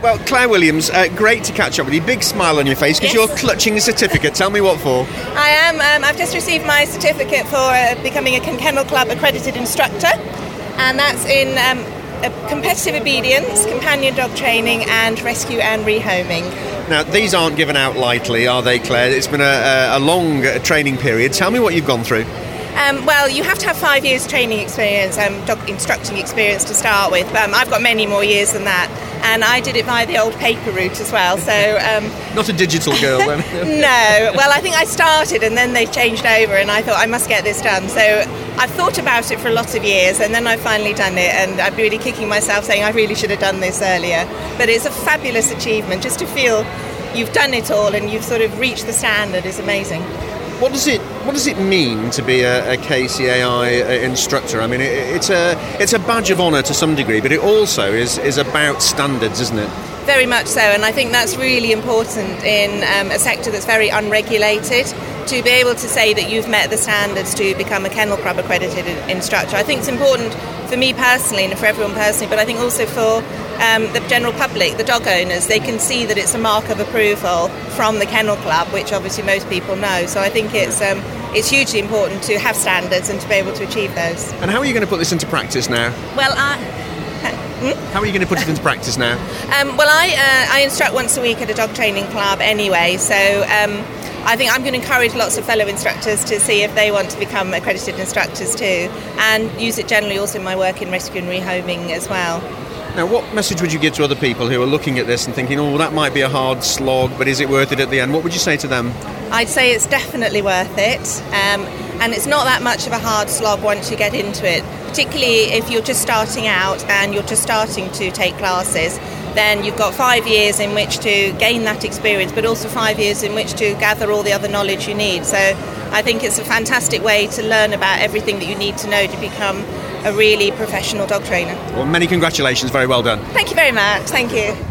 Well, Claire Williams, uh, great to catch up with you. Big smile on your face because Yes. you're clutching a certificate. Tell me what for. I am. Um, I've just received my certificate for uh, becoming a Kennel Club accredited instructor, and that's in um, competitive obedience, companion dog training, and rescue and rehoming. Now, these aren't given out lightly, are they, Claire? It's been a, a, long training period. Tell me what you've gone through. Um, well, you have to have five years training experience, um, dog instructing experience to start with. Um, I've got many more years than that, and I did it via the old paper route as well. So. Um, Not a digital girl, then. no, well, I think I started and then they changed over, and I thought I must get this done. So I've thought about it for a lot of years, and then I've finally done it, and I'm really kicking myself saying I really should have done this earlier. But it's a fabulous achievement just to feel you've done it all and you've sort of reached the standard is amazing. What does it What does it mean to be a, a KCAI uh, instructor? I mean, it, it's a it's a badge of honour to some degree, but it also is is about standards, isn't it? Very much so, and I think that's really important in um, a sector that's very unregulated. To be able to say that you've met the standards to become a Kennel Club accredited instructor, I think it's important for me personally and for everyone personally, but I think also for um, the general public, the dog owners. They can see that it's a mark of approval from the Kennel Club, which obviously most people know. So I think it's um, it's hugely important to have standards and to be able to achieve those. And how are you going to put this into practice now? Well, I. How are you going to put it into practice now? Um, well, I, uh, I instruct once a week at a dog training club anyway, so um, I think I'm going to encourage lots of fellow instructors to see if they want to become accredited instructors too, and use it generally also in my work in rescue and rehoming as well. Now, what message would you give to other people who are looking at this and thinking, "Oh, that might be a hard slog, but is it worth it at the end?" What would you say to them? I'd say it's definitely worth it, um, and it's not that much of a hard slog once you get into it, particularly if you're just starting out and you're just starting to take classes. Then you've got five years in which to gain that experience, but also five years in which to gather all the other knowledge you need. So I think it's a fantastic way to learn about everything that you need to know to become a really professional dog trainer. Well, many congratulations. Very well done. Thank you very much. Thank you.